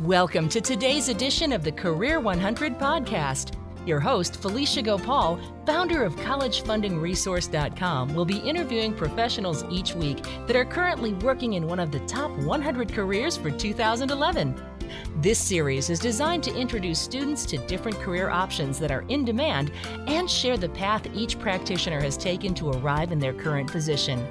Welcome to today's edition of the Career 100 podcast. Your host, Felicia Gopaul, founder of CollegeFundingResource.com, will be interviewing professionals each week that are currently working in one of the top 100 careers for 2011. This series is designed to introduce students to different career options that are in demand and share the path each practitioner has taken to arrive in their current position.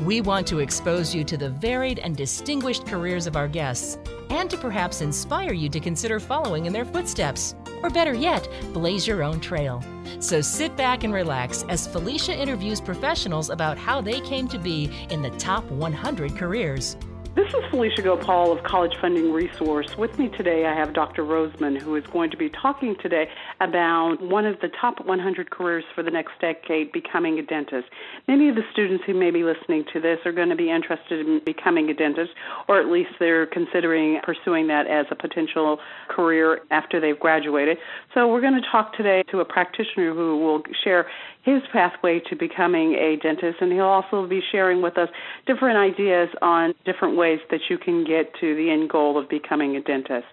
We want to expose you to the varied and distinguished careers of our guests and to perhaps inspire you to consider following in their footsteps. Or better yet, blaze your own trail. So sit back and relax as Felicia interviews professionals about how they came to be in the top 100 careers. This is Felicia Gopaul of College Funding Resource. With me today, I have Dr. Rosemond, who is going to be talking today about one of the top 100 careers for the next decade, becoming a dentist. Many of the students who may be listening to this are going to be interested in becoming a dentist, or at least they're considering pursuing that as a potential career after they've graduated. So, we're going to talk today to a practitioner who will share his pathway to becoming a dentist, and he'll also be sharing with us different ideas on different ways that you can get to the end goal of becoming a dentist.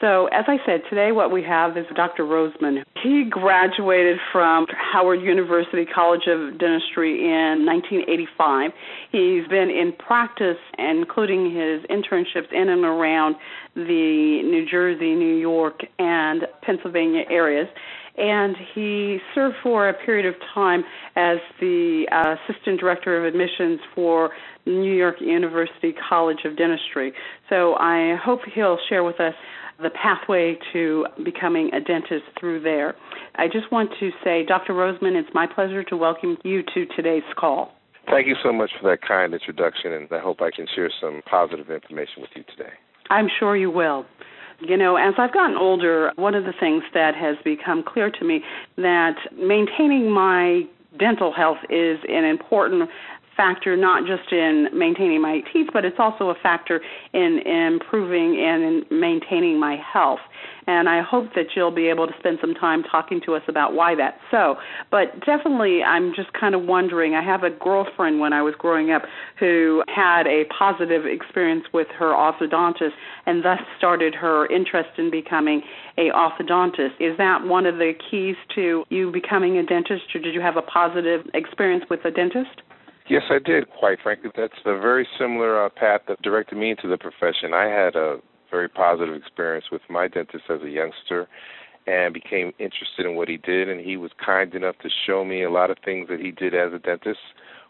So, as I said, today what we have is Dr. Rosemond. He graduated from Howard University College of Dentistry in 1985. He's been in practice, including his internships in and around the New Jersey, New York, and Pennsylvania areas and he served for a period of time as the uh, assistant director of admissions for New York University College of Dentistry. So I hope he'll share with us the pathway to becoming a dentist through there. I just want to say, Dr. Rosemond, it's my pleasure to welcome you to today's call. Thank you so much for that kind introduction, and I hope I can share some positive information with you today. I'm sure you will. You know, as I've gotten older, one of the things that has become clear to me that maintaining my dental health is an important factor not just in maintaining my teeth, but it's also a factor in, improving and in maintaining my health. And I hope that you'll be able to spend some time talking to us about why that's so. But definitely, I'm just kind of wondering. I have a girlfriend when I was growing up who had a positive experience with her orthodontist and thus started her interest in becoming a orthodontist. Is that one of the keys to you becoming a dentist, or did you have a positive experience with a dentist? Yes, I did. Quite frankly, that's a very similar uh, path that directed me into the profession. I had a very positive experience with my dentist as a youngster and became interested in what he did and he was kind enough to show me a lot of things that he did as a dentist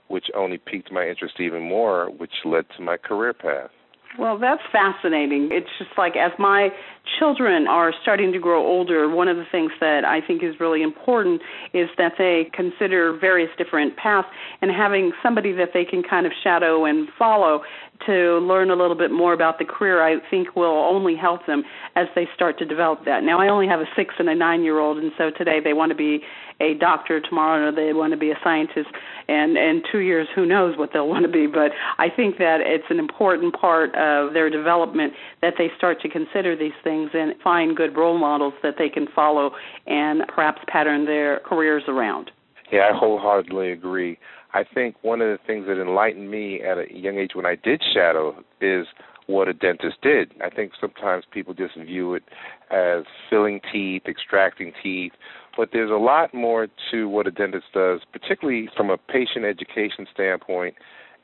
which only piqued my interest even more which led to my career path well, that's fascinating. It's just like as my children are starting to grow older, one of the things that I think is really important is that they consider various different paths and having somebody that they can kind of shadow and follow to learn a little bit more about the career, I think will only help them as they start to develop that. Now, I only have a six and a nine year old, and so today they want to be a doctor tomorrow, or they want to be a scientist, and in two years, who knows what they'll want to be. But I think that it's an important part of their development that they start to consider these things and find good role models that they can follow and perhaps pattern their careers around. Yeah, I wholeheartedly agree. I think one of the things that enlightened me at a young age when I did shadow is what a dentist did. I think sometimes people just view it as filling teeth, extracting teeth, but there's a lot more to what a dentist does, particularly from a patient education standpoint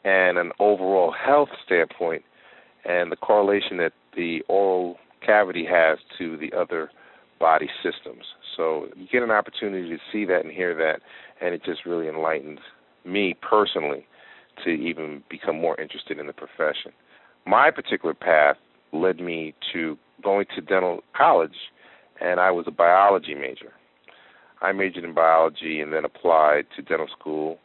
and an overall health standpoint, and the correlation that the oral cavity has to the other body systems. So you get an opportunity to see that and hear that, and it just really enlightens me personally to even become more interested in the profession. My particular path led me to going to dental college, and I was a biology major. I majored in biology and then applied to dental school.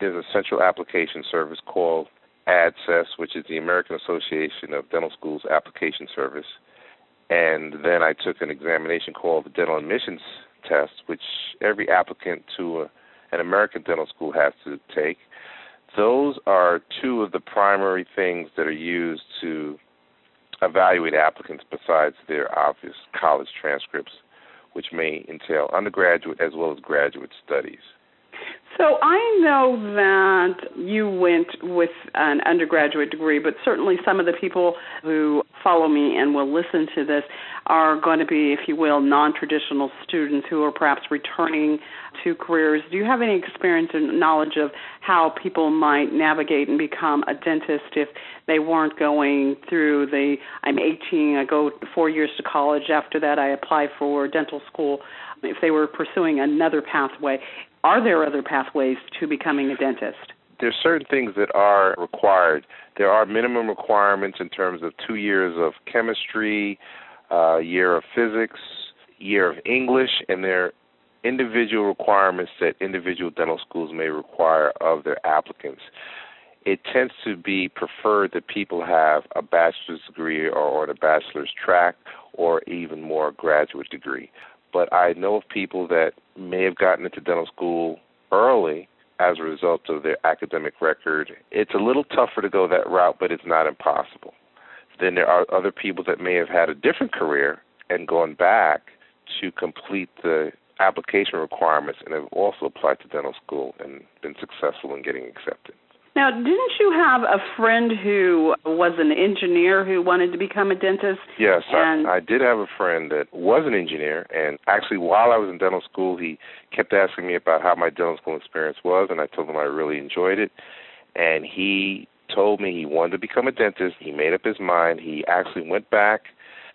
There's a central application service called AADSAS, which is the American Association of Dental Schools Application Service. And then I took an examination called the Dental Admissions Test, which every applicant to a, an American dental school has to take. Those are two of the primary things that are used to evaluate applicants besides their obvious college transcripts which may entail undergraduate as well as graduate studies. So I know that you went with an undergraduate degree, but certainly some of the people who follow me and will listen to this are going to be, if you will, non traditional students who are perhaps returning to careers. Do you have any experience and knowledge of how people might navigate and become a dentist if they weren't going through the I'm 18, I go four years to college, after that I apply for dental school? If they were pursuing another pathway, are there other pathways to becoming a dentist? There's certain things that are required. There are minimum requirements in terms of two years of chemistry, a uh, year of physics, year of English, and there are individual requirements that individual dental schools may require of their applicants. It tends to be preferred that people have a bachelor's degree or, or a bachelor's track or even more graduate degree but I know of people that may have gotten into dental school early as a result of their academic record. It's a little tougher to go that route, but it's not impossible. Then there are other people that may have had a different career and gone back to complete the application requirements and have also applied to dental school and been successful in getting accepted. Now, didn't you have a friend who was an engineer who wanted to become a dentist? Yes, and I, I did have a friend that was an engineer, and actually, while I was in dental school, he kept asking me about how my dental school experience was, and I told him I really enjoyed it. And he told me he wanted to become a dentist. He made up his mind. He actually went back,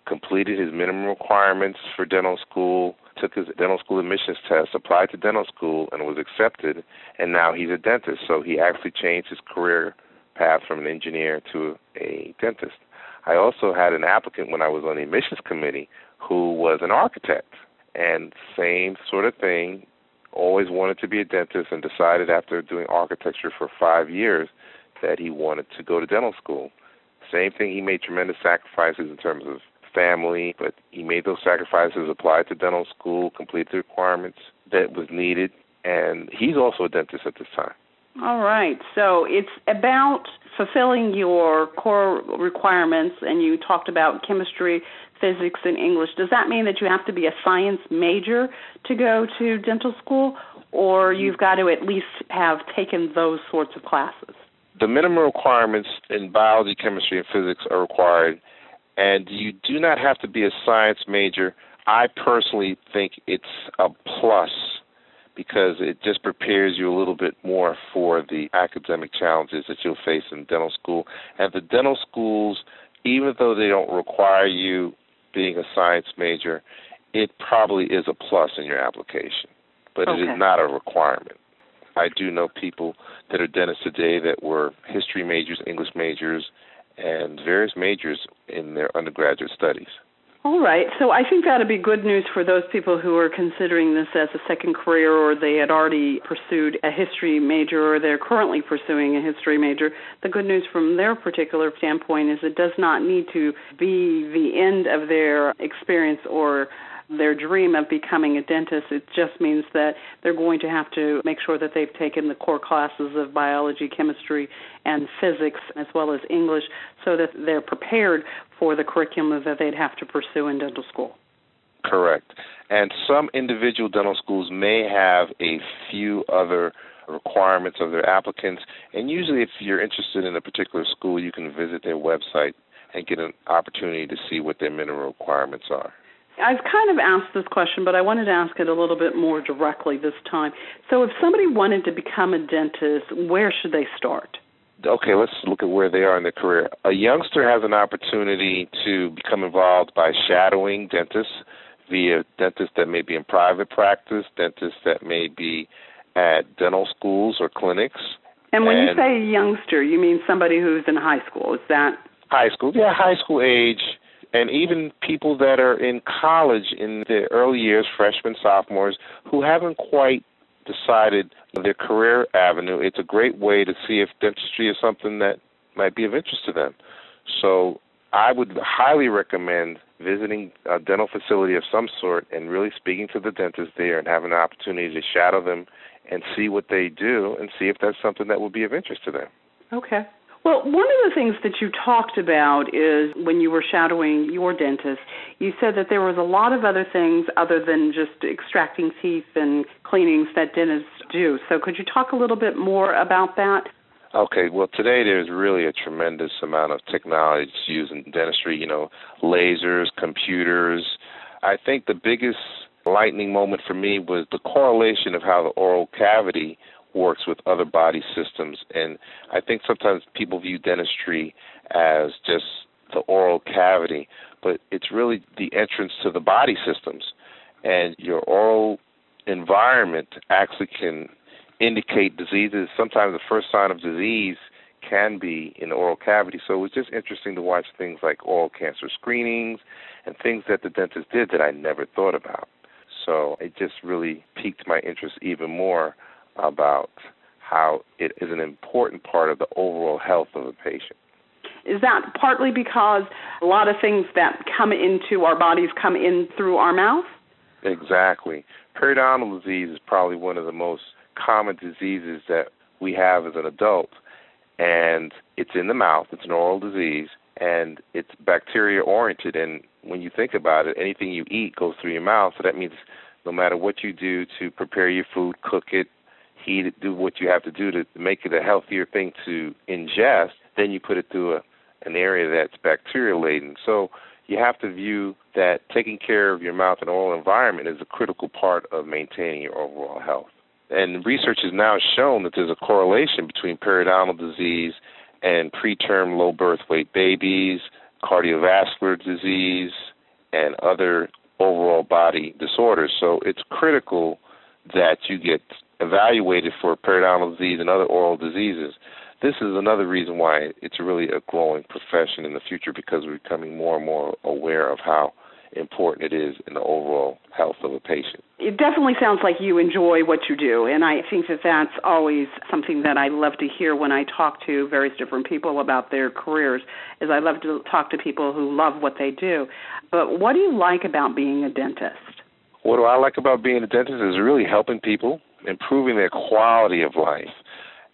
completed his minimum requirements for dental school, took his dental school admissions test, applied to dental school, and was accepted, and now he's a dentist. So he actually changed his career path from an engineer to a dentist. I also had an applicant when I was on the admissions committee who was an architect, and same sort of thing, always wanted to be a dentist and decided after doing architecture for five years that he wanted to go to dental school. Same thing, he made tremendous sacrifices in terms of family, but he made those sacrifices, applied to dental school, completed the requirements that was needed, and he's also a dentist at this time. All right. So it's about fulfilling your core requirements, and you talked about chemistry, physics, and English. Does that mean that you have to be a science major to go to dental school, or you've got to at least have taken those sorts of classes? The minimum requirements in biology, chemistry, and physics are required and you do not have to be a science major. I personally think it's a plus because it just prepares you a little bit more for the academic challenges that you'll face in dental school. And the dental schools, even though they don't require you being a science major, it probably is a plus in your application, but okay. it is not a requirement. I do know people that are dentists today that were history majors, English majors, and various majors in their undergraduate studies. All right. So I think that'd be good news for those people who are considering this as a second career or they had already pursued a history major or they're currently pursuing a history major. The good news from their particular standpoint is it does not need to be the end of their experience or their dream of becoming a dentist. It just means that they're going to have to make sure that they've taken the core classes of biology, chemistry, and physics, as well as English, so that they're prepared for the curriculum that they'd have to pursue in dental school. Correct. And some individual dental schools may have a few other requirements of their applicants. And usually, if you're interested in a particular school, you can visit their website and get an opportunity to see what their minimum requirements are. I've kind of asked this question, but I wanted to ask it a little bit more directly this time. So, if somebody wanted to become a dentist, where should they start? Okay, let's look at where they are in their career. A youngster has an opportunity to become involved by shadowing dentists via dentists that may be in private practice, dentists that may be at dental schools or clinics. And when and you say youngster, you mean somebody who's in high school? Is that high school? Yeah, high school age and even people that are in college in the early years, freshmen, sophomores, who haven't quite decided their career avenue, it's a great way to see if dentistry is something that might be of interest to them. So I would highly recommend visiting a dental facility of some sort and really speaking to the dentist there and having an opportunity to shadow them and see what they do and see if that's something that would be of interest to them. Okay. Well, one of the things that you talked about is when you were shadowing your dentist, you said that there was a lot of other things other than just extracting teeth and cleanings that dentists do. So, could you talk a little bit more about that? Okay, well, today there's really a tremendous amount of technology used in dentistry, you know, lasers, computers. I think the biggest lightning moment for me was the correlation of how the oral cavity works with other body systems. And I think sometimes people view dentistry as just the oral cavity, but it's really the entrance to the body systems. And your oral environment actually can indicate diseases. Sometimes the first sign of disease can be in the oral cavity. So it was just interesting to watch things like oral cancer screenings and things that the dentist did that I never thought about. So it just really piqued my interest even more about how it is an important part of the overall health of a patient. Is that partly because a lot of things that come into our bodies come in through our mouth? Exactly. Periodontal disease is probably one of the most common diseases that we have as an adult, and it's in the mouth. It's an oral disease, and it's bacteria oriented. And when you think about it, anything you eat goes through your mouth. So that means no matter what you do to prepare your food, cook it, heat it, do what you have to do to make it a healthier thing to ingest, then you put it through a, an area that's bacteria laden. So you have to view that taking care of your mouth and oral environment is a critical part of maintaining your overall health. And research has now shown that there's a correlation between periodontal disease and preterm low birth weight babies, cardiovascular disease, and other overall body disorders. So it's critical that you get evaluated for periodontal disease and other oral diseases. This is another reason why it's really a growing profession in the future because we're becoming more and more aware of how important it is in the overall health of a patient. It definitely sounds like you enjoy what you do, and I think that that's always something that I love to hear when I talk to various different people about their careers. Is I love to talk to people who love what they do. But what do you like about being a dentist? What do I like about being a dentist is really helping people improving their quality of life.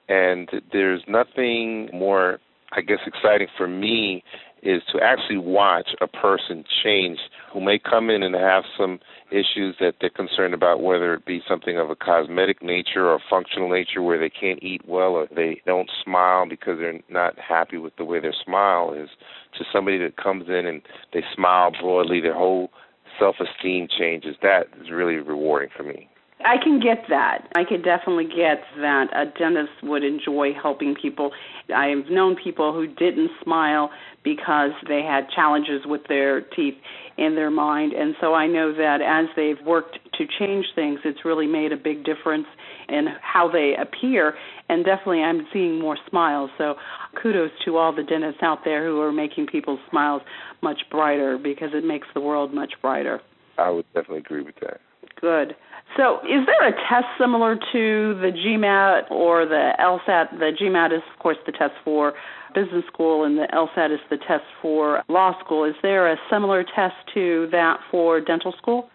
And there's nothing more, I guess, exciting for me is to actually watch a person change who may come in and have some issues that they're concerned about, whether it be something of a cosmetic nature or functional nature where they can't eat well or they don't smile because they're not happy with the way their smile is, to somebody that comes in and they smile broadly, their whole self esteem changes. That is really rewarding for me. I can get that. I could definitely get that a dentist would enjoy helping people. I've known people who didn't smile because they had challenges with their teeth in their mind. And so I know that as they've worked to change things, it's really made a big difference in how they appear. And definitely, I'm seeing more smiles. So kudos to all the dentists out there who are making people's smiles much brighter because it makes the world much brighter. I would definitely agree with that. Good. So, is there a test similar to the GMAT or the LSAT? The GMAT is, of course, the test for business school, and the LSAT is the test for law school. Is there a similar test to that for dental school?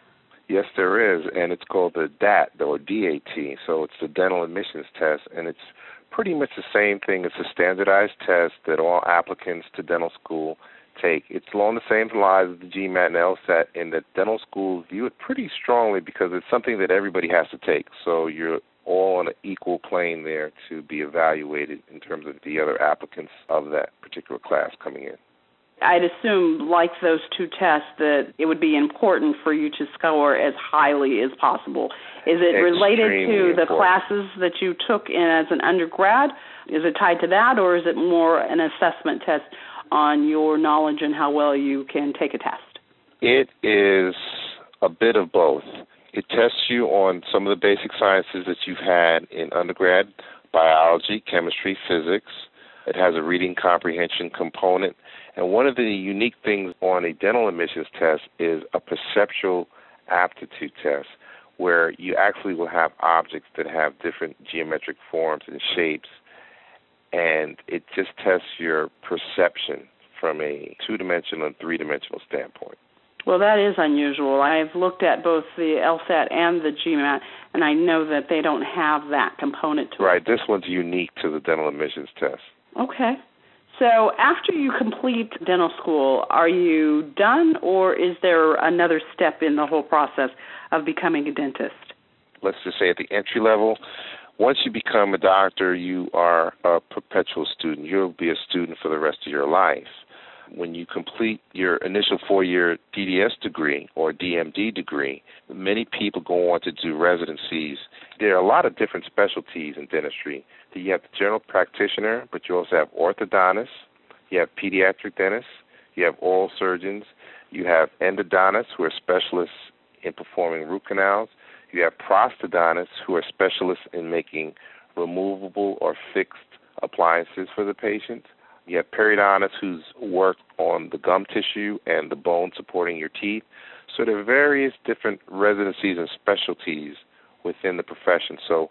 Yes, there is, and it's called the DAT or DAT. So it's the dental admissions test, and it's pretty much the same thing. It's a standardized test that all applicants to dental school take. It's along the same lines as the GMAT and LSAT, in that dental schools view it pretty strongly because it's something that everybody has to take. So you're all on an equal plane there to be evaluated in terms of the other applicants of that particular class coming in. I'd assume, like those two tests, that it would be important for you to score as highly as possible. Is it related to the classes that you took in as an undergrad? Is it tied to that, or is it more an assessment test on your knowledge and how well you can take a test? It is a bit of both. It tests you on some of the basic sciences that you've had in undergrad biology, chemistry, physics. It has a reading comprehension component. And one of the unique things on a dental admissions test is a perceptual aptitude test, where you actually will have objects that have different geometric forms and shapes and it just tests your perception from a two dimensional and three dimensional standpoint. Well, that is unusual. I've looked at both the LSAT and the GMAT, and I know that they don't have that component to right. it. Right. This one's unique to the dental admissions test. Okay. So, after you complete dental school, are you done or is there another step in the whole process of becoming a dentist? Let's just say at the entry level, once you become a doctor, you are a perpetual student. You'll be a student for the rest of your life. When you complete your initial four year DDS degree or DMD degree, many people go on to do residencies. There are a lot of different specialties in dentistry you have the general practitioner, but you also have orthodontists, you have pediatric dentists, you have oral surgeons, you have endodontists who are specialists in performing root canals, you have prosthodontists who are specialists in making removable or fixed appliances for the patient. You have periodontists whose work on the gum tissue and the bone supporting your teeth. So there are various different residencies and specialties within the profession. So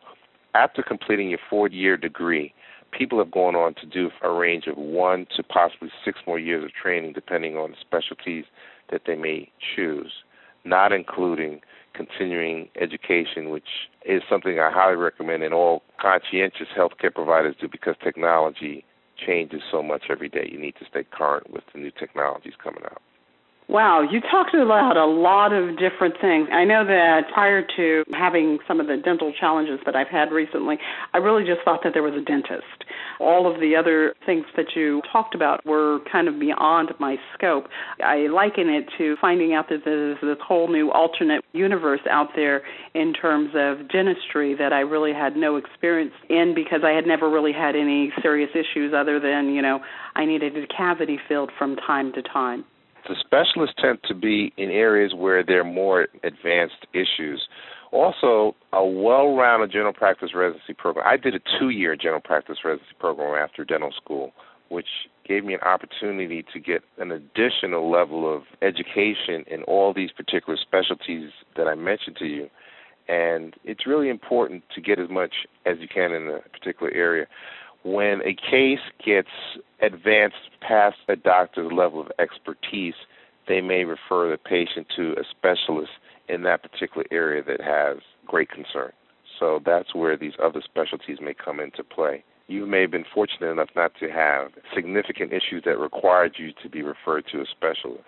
after completing your four year degree, people have gone on to do a range of one to possibly six more years of training, depending on the specialties that they may choose, not including continuing education, which is something I highly recommend and all conscientious healthcare providers do because technology changes so much every day. You need to stay current with the new technologies coming out. Wow, you talked about a lot of different things. I know that prior to having some of the dental challenges that I've had recently, I really just thought that there was a dentist. All of the other things that you talked about were kind of beyond my scope. I liken it to finding out that there's this whole new alternate universe out there in terms of dentistry that I really had no experience in because I had never really had any serious issues other than, you know, I needed a cavity filled from time to time the specialists tend to be in areas where there are more advanced issues. Also, a well rounded general practice residency program. I did a two year general practice residency program after dental school, which gave me an opportunity to get an additional level of education in all these particular specialties that I mentioned to you. And it's really important to get as much as you can in a particular area when a case gets advanced past a doctor's level of expertise, they may refer the patient to a specialist in that particular area that has great concern. So that's where these other specialties may come into play. You may have been fortunate enough not to have significant issues that required you to be referred to a specialist.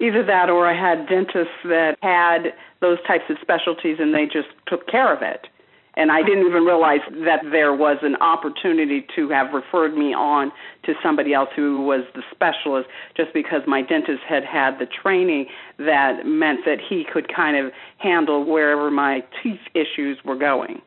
Either that or I had dentists that had those types of specialties and they just took care of it. And I didn't even realize that there was an opportunity to have referred me on to somebody else who was the specialist just because my dentist had had the training that meant that he could kind of handle wherever my teeth issues were going.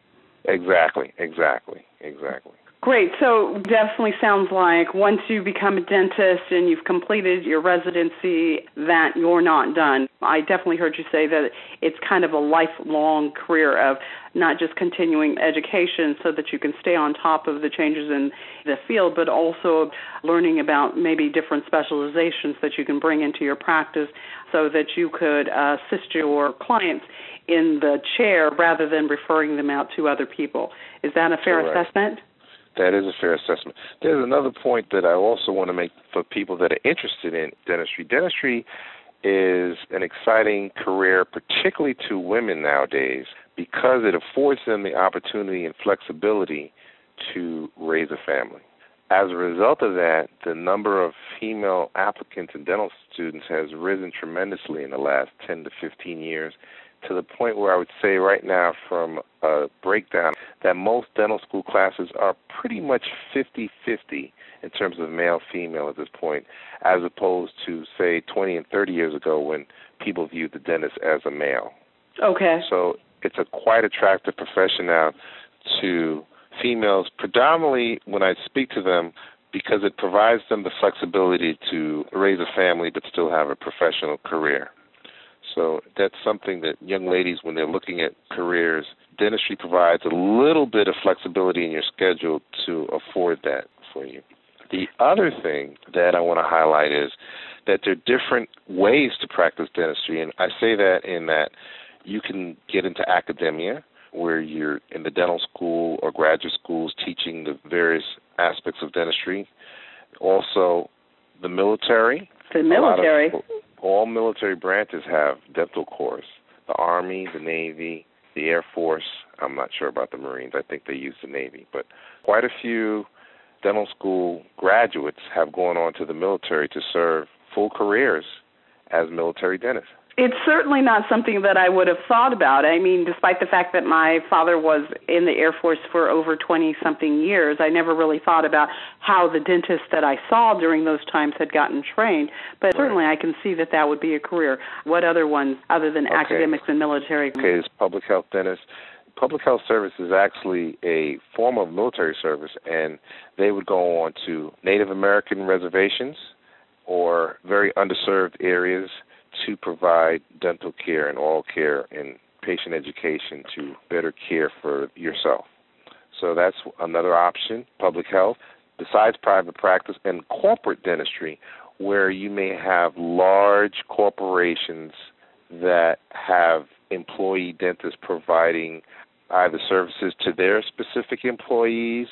Exactly, exactly, exactly. Great. So definitely sounds like once you become a dentist and you've completed your residency, that you're not done. I definitely heard you say that it's kind of a lifelong career of not just continuing education so that you can stay on top of the changes in the field, but also learning about maybe different specializations that you can bring into your practice so that you could uh, assist your clients in the chair rather than referring them out to other people. Is that a fair Correct. assessment? That is a fair assessment. There's another point that I also want to make for people that are interested in dentistry. Dentistry is an exciting career, particularly to women nowadays, because it affords them the opportunity and flexibility to raise a family. As a result of that, the number of female applicants and dental students has risen tremendously in the last 10 to 15 years to the point where I would say right now, from a breakdown, that most dental school classes are pretty much 50 50 in terms of male female at this point, as opposed to, say, 20 and 30 years ago when people viewed the dentist as a male. Okay. So it's a quite attractive profession now to females, predominantly when I speak to them because it provides them the flexibility to raise a family but still have a professional career. So that's something that young ladies, when they're looking at careers, dentistry provides a little bit of flexibility in your schedule to afford that for you. The other thing that I want to highlight is that there are different ways to practice dentistry, and I say that in that you can get into academia, where you're in the dental school or graduate schools teaching the various aspects of dentistry. Also, the military. The military. Of, all military branches have dental corps. The Army, the Navy, the Air Force. I'm not sure about the Marines. I think they use the Navy, but quite a few dental school graduates have gone on to the military to serve full careers as military dentists. It's certainly not something that I would have thought about. I mean, despite the fact that my father was in the Air Force for over 20 something years, I never really thought about how the dentists that I saw during those times had gotten trained. But certainly I can see that that would be a career. What other ones other than okay. academics and military? Okay, is public health dentist. Public health service is actually a form of military service, and they would go on to Native American reservations or very underserved areas to provide dental care and oral care and patient education to better care for yourself. So that's another option, public health, besides private practice and corporate dentistry, where you may have large corporations that have employee dentists providing Uh, either services to their specific employees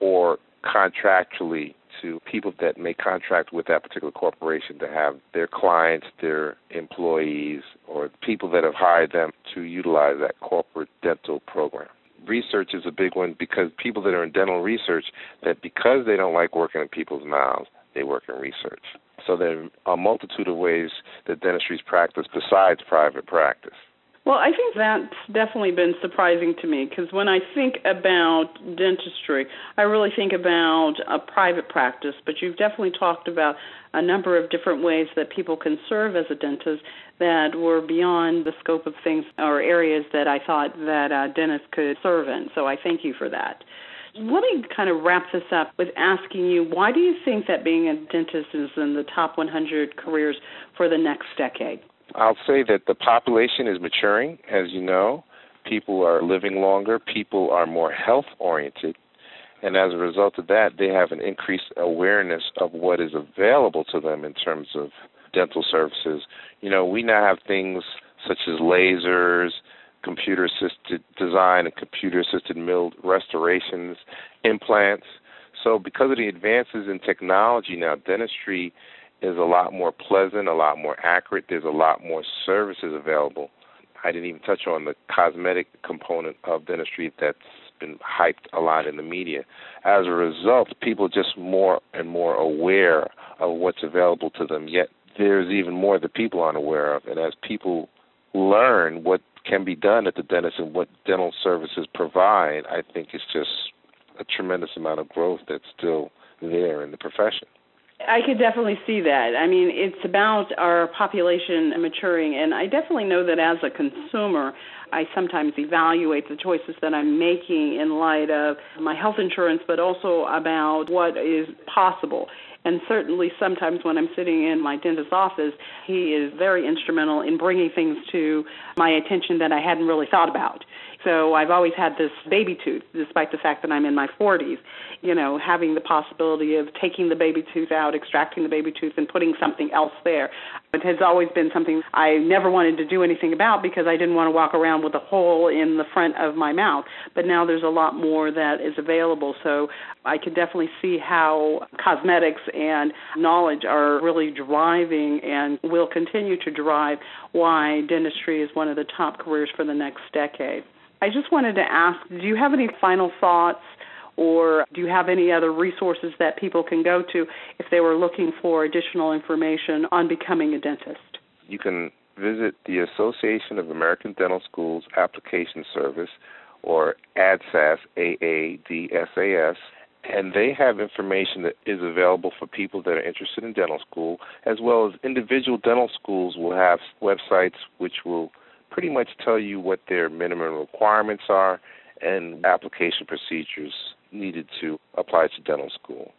or contractually to people that may contract with that particular corporation to have their clients, their employees, or people that have hired them to utilize that corporate dental program. Research is a big one because people that are in dental research, that because they don't like working in people's mouths, they work in research. So there are a multitude of ways that dentistry is practiced besides private practice. Well, I think that's definitely been surprising to me because when I think about dentistry, I really think about a private practice, but you've definitely talked about a number of different ways that people can serve as a dentist that were beyond the scope of things or areas that I thought that a dentist could serve in. So I thank you for that. Let me kind of wrap this up with asking you why do you think that being a dentist is in the top 100 careers for the next decade? I'll say that the population is maturing, as you know. People are living longer, people are more health oriented, and as a result of that, they have an increased awareness of what is available to them in terms of dental services. You know, we now have things such as lasers, computer assisted design, and computer assisted milled restorations, implants. So, because of the advances in technology now, dentistry is a lot more pleasant, a lot more accurate. There's a lot more services available. I didn't even touch on the cosmetic component of dentistry that's been hyped a lot in the media. As a result, people just more and more aware of what's available to them, yet there's even more that people aren't aware of. And as people learn what can be done at the dentist and what dental services provide, I think it's just a tremendous amount of growth that's still there in the profession. I could definitely see that. I mean, it's about our population maturing, and I definitely know that as a consumer, I sometimes evaluate the choices that I'm making in light of my health insurance, but also about what is possible. And certainly, sometimes when I'm sitting in my dentist's office, he is very instrumental in bringing things to my attention that I hadn't really thought about. So I've always had this baby tooth, despite the fact that I'm in my 40s. You know, having the possibility of taking the baby tooth out, extracting the baby tooth, and putting something else there. It has always been something I never wanted to do anything about because I didn't want to walk around with a hole in the front of my mouth. But now there's a lot more that is available. So I can definitely see how cosmetics and knowledge are really driving and will continue to drive why dentistry is one of the top careers for the next decade. I just wanted to ask do you have any final thoughts or do you have any other resources that people can go to if they were looking for additional information on becoming a dentist? You can visit the Association of American Dental Schools Application Service or AADSAS, A-A-D-S-A-S, and they have information that is available for people that are interested in dental school, as well as individual dental schools will have websites which will pretty much tell you what their minimum requirements are and application procedures needed to apply to dental school.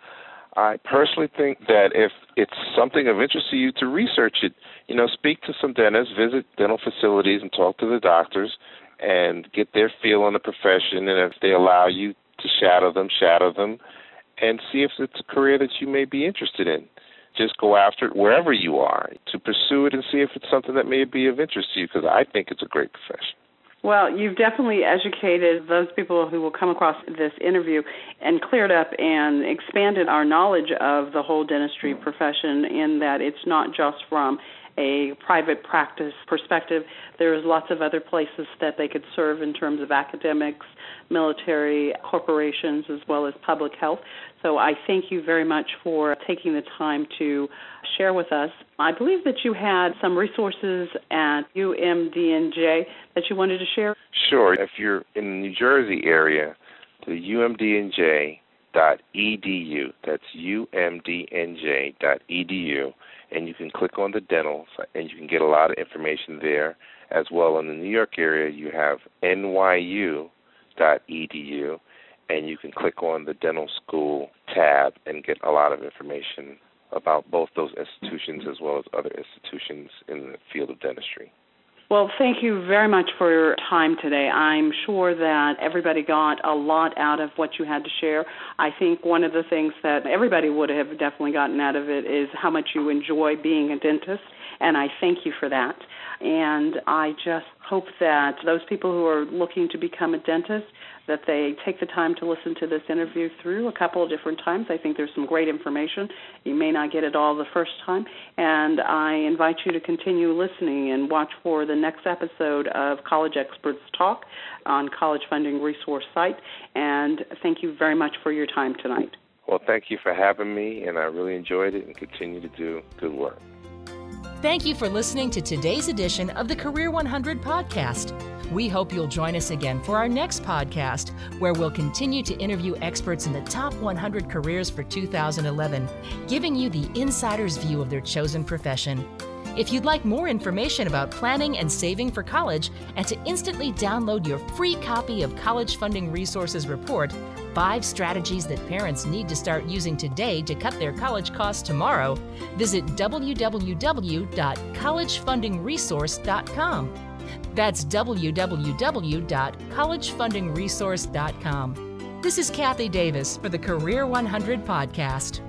I personally think that if it's something of interest to you to research it, you know, speak to some dentists, visit dental facilities and talk to the doctors and get their feel on the profession and if they allow you to shadow them, shadow them and see if it's a career that you may be interested in just go after it wherever you are to pursue it and see if it's something that may be of interest to you because I think it's a great profession. Well, you've definitely educated those people who will come across this interview and cleared up and expanded our knowledge of the whole dentistry profession in that it's not just from a private practice perspective. There's lots of other places that they could serve in terms of academics, military, corporations, as well as public health. So I thank you very much for taking the time to share with us. I believe that you had some resources at UMDNJ that you wanted to share. Sure. If you're in the New Jersey area, the UMDNJ edu. That's umdnj.edu, and you can click on the dental, and you can get a lot of information there. As well, in the New York area, you have nyu.edu, and you can click on the dental school tab and get a lot of information about both those institutions as well as other institutions in the field of dentistry. Well, thank you very much for your time today. I'm sure that everybody got a lot out of what you had to share. I think one of the things that everybody would have definitely gotten out of it is how much you enjoy being a dentist, and I thank you for that. And I just hope that those people who are looking to become a dentist that they take the time to listen to this interview through a couple of different times. I think there's some great information. You may not get it all the first time, and I invite you to continue listening and watch for the next episode of College Experts Talk on College Funding Resource site. And thank you very much for your time tonight. Well, thank you for having me, and I really enjoyed it and continue to do good work. Thank you for listening to today's edition of the Career 100 podcast. We hope you'll join us again for our next podcast, where we'll continue to interview experts in the top 100 careers for 2011, giving you the insider's view of their chosen profession. If you'd like more information about planning and saving for college and to instantly download your free copy of College Funding Resources Report, Five Strategies That Parents Need to Start Using Today to Cut Their College Costs Tomorrow, visit www.collegefundingresource.com. That's www.collegefundingresource.com. This is Kathy Davis for the Career 100 podcast.